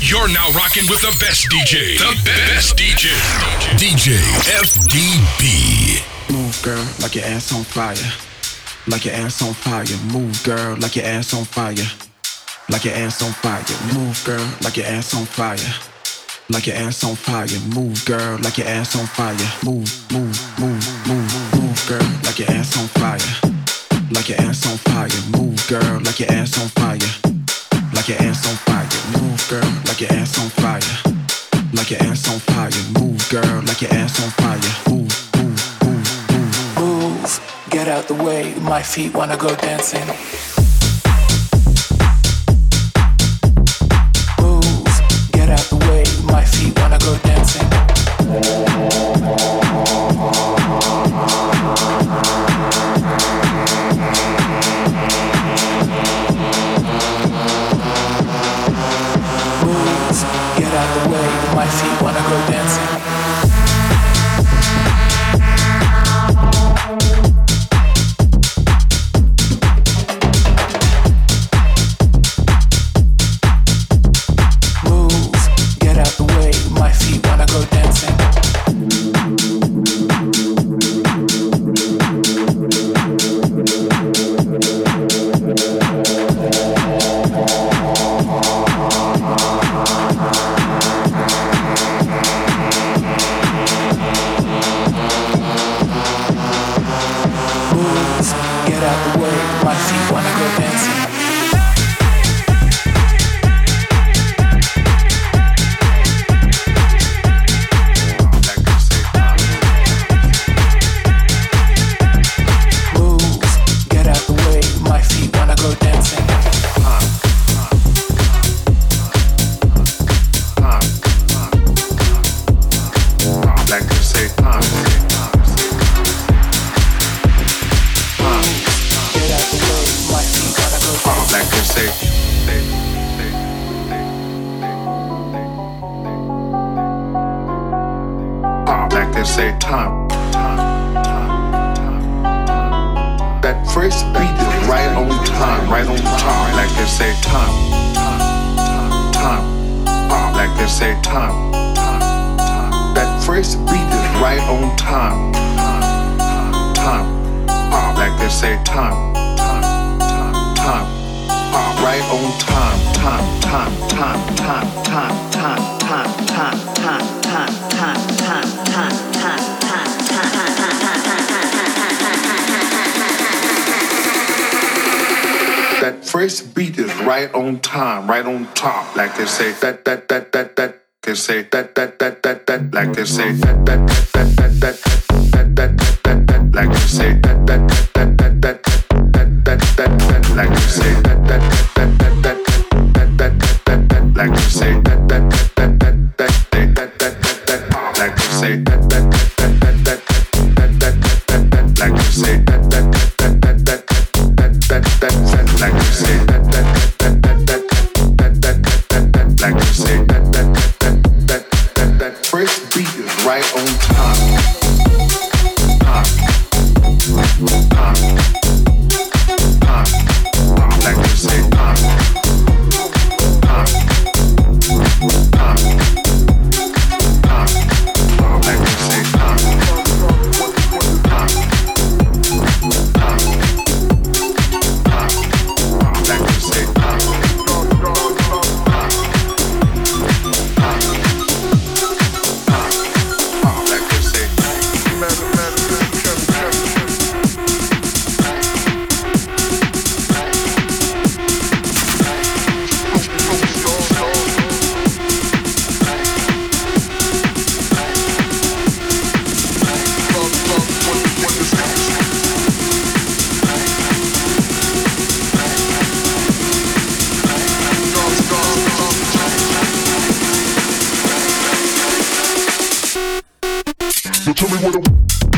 You're now rocking with the best DJ. The best DJ. DJ FDB. Move, girl, like your ass on fire. Like your ass on fire. Move, girl, like your ass on fire. Like your ass on fire. Move, girl, like your ass on fire. Like your ass on fire. Move, girl, like your ass on fire. Move, move, move, move, move, girl, like your ass on fire. Like your ass on fire. Move, girl, like your ass on fire. Like your ass on fire. Girl, like your ass on fire. Like your ass on fire. Move, girl, like your ass on fire. Move, move, move, move. Move, get out the way. My feet wanna go dancing. Move, get out the way. My feet wanna go dancing. My feet wanna go dancing. Uh, right on time, time, time, time, time, time, time, time, time, time, time, time, time, time, time. That first beat is right on time, right on top. Like they say that that that that that. They say that that that that that. Like they say that that that that that that that that that that. Like they say that that that that that that that that that. Like they say that that that that that So tell me what I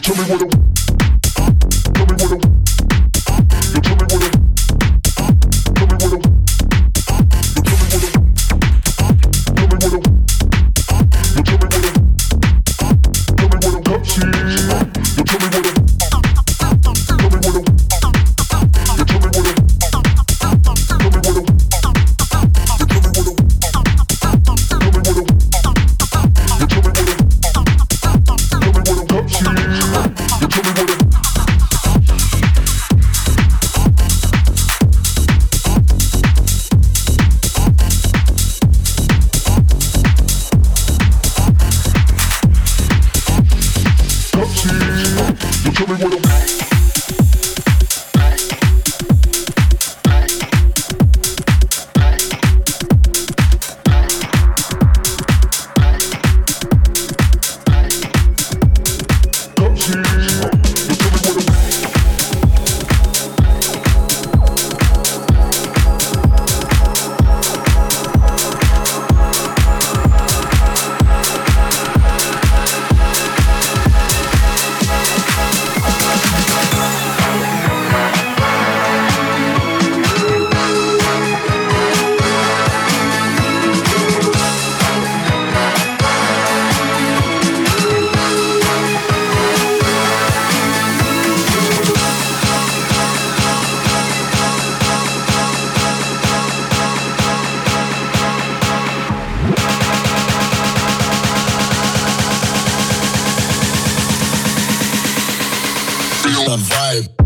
You vibe.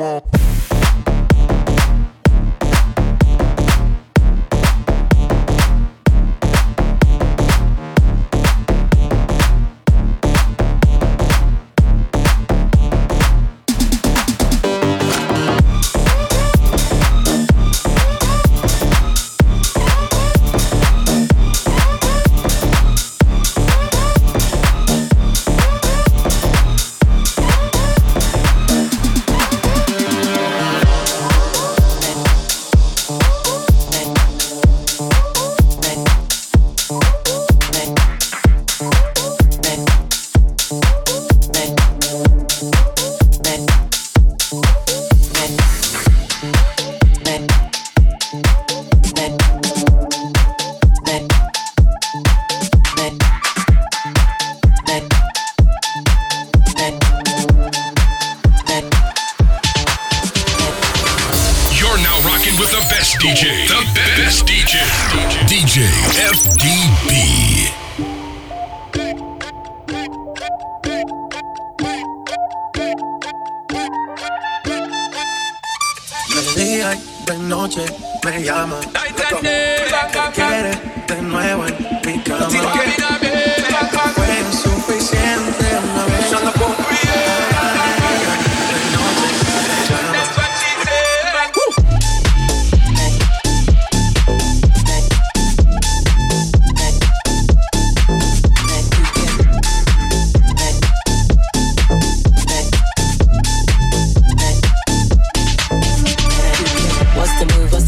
wall. DJs.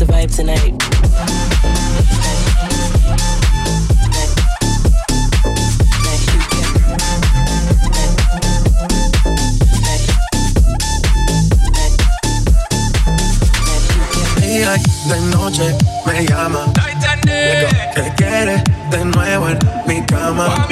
the vibe tonight. de noche me llama. Digo que quiere de nuevo en mi cama.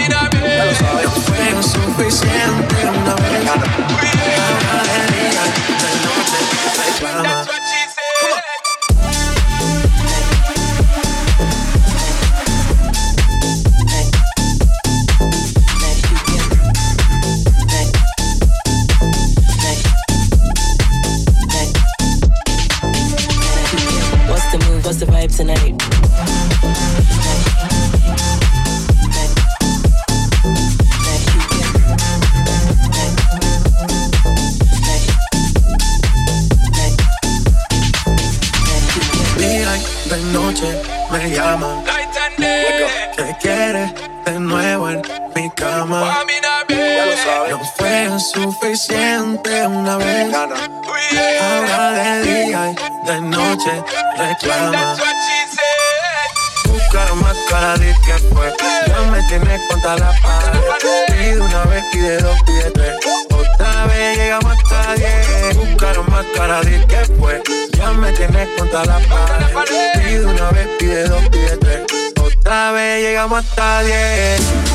noche me llama. ¿Qué quieres de nuevo en mi cama? Ya lo sabes. No fue suficiente una vez. Ahora de día y de noche reclama. Buscar más cara de que fue. Ya me tienes contra la pared. Pide una vez, pide dos, pide tres. La nave llegamos hasta 10. Buscaron más cara de que fue. Ya me tienes contra la pared. Pide una vez, pide dos, pide tres. Otra vez llegamos hasta 10.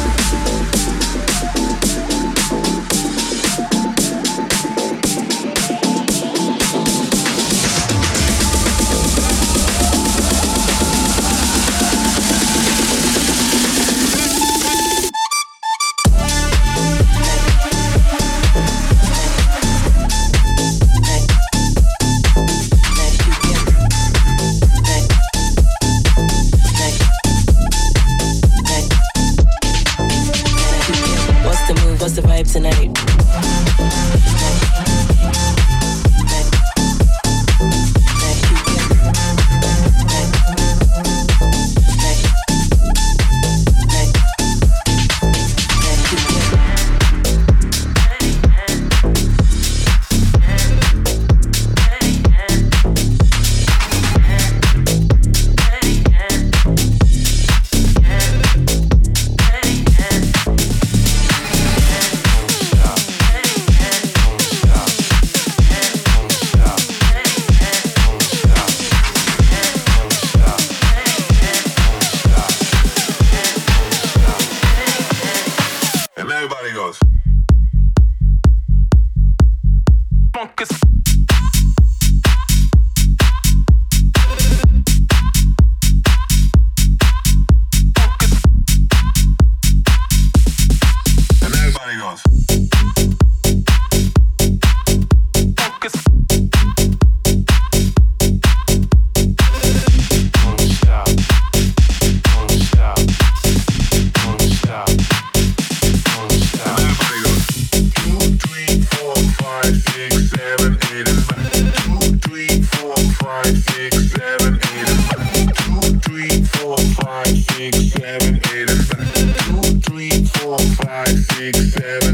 five, six, seven.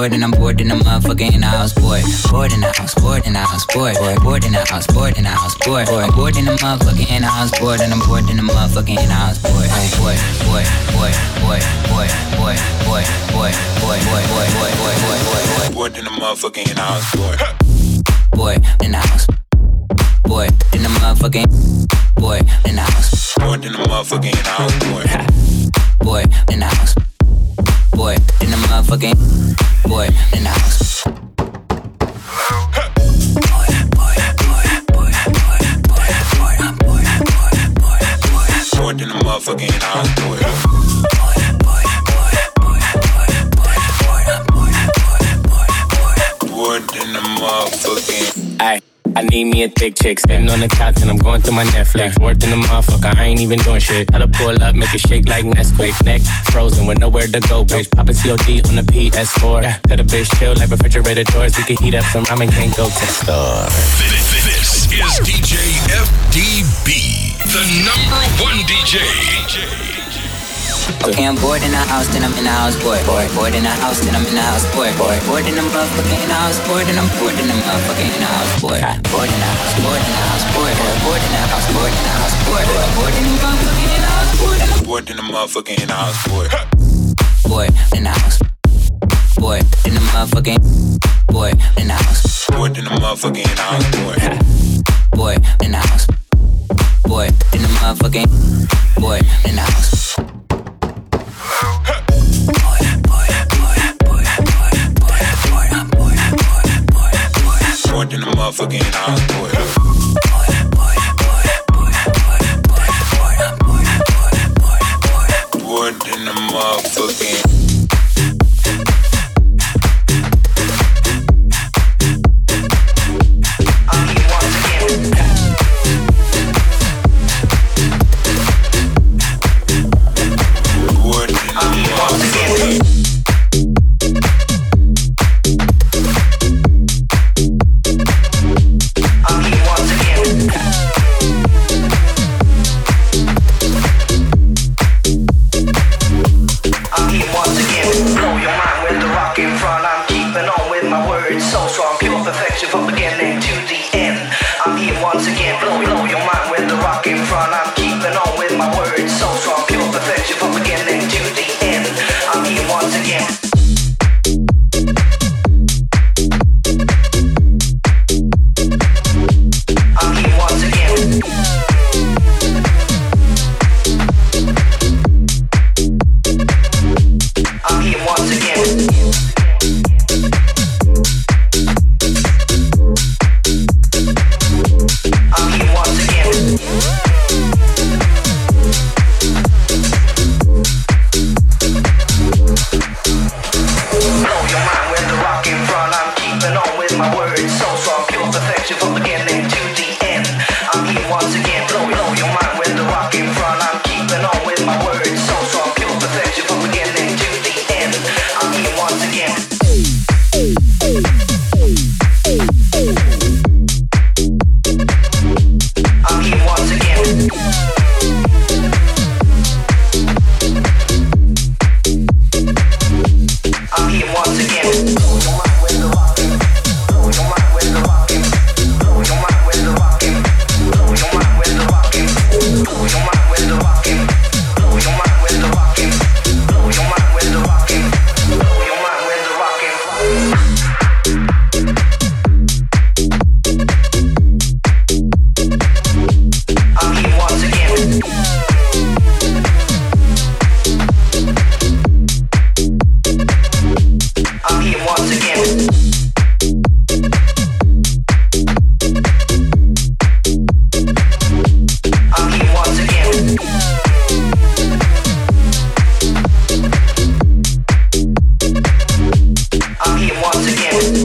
Bored, and I'm bored in the motherfucking in the house, bored. Bored in the house, bored in the house, bored. Bored, in the house, bored in the house, bored. Bored, bored in the motherfucking in the house, bored, and I'm bored in the motherfucking in the house, bored. Bored, bored, bored, bored, bored, bored, bored, bored, bored, bored, bored, bored, bored, bored, bored, bored. Bored in the motherfucking in the house, bored. Bored in the house. Bored in the motherfucking. Bored in the house. Bored in the motherfucking in the house, bored boy in the house. Boy in the motherfucking boy in the house. Boy in the motherfucking house, boy. Boy in the motherfucking. Aye. I need me a thick chick. Sitting on the couch and I'm going through my Netflix. Worked in the motherfucker, I ain't even doing shit. Gotta pull up, make it shake like Nesquik. Neck frozen with nowhere to go, bitch. Poppin' COD on the PS4. Yeah. Tell the bitch chill like refrigerator doors. We can heat up some ramen, can't go to the store. This, this is DJ FDB, the number one DJ. Okay, I'm bored in the house, then I'm in the house, bored. Bored, bored in the house, then I'm in the house, bored. Bored, bored in the motherfucking in the house, bored, and I'm bored in the motherfucking in the house, bored. Bored in the house, bored in the house, bored. Bored in the house, bored in the house, bored. Bored in the motherfucking in the house, bored. And I'm bored in the motherfucking in the house, bored. Bored in the house. Bored in the motherfucking. Bored in the house. Bored in the motherfucking in the house, bored. Bored in the house. Bored in the motherfucking. Bored in the house. in the motherfucking hospital.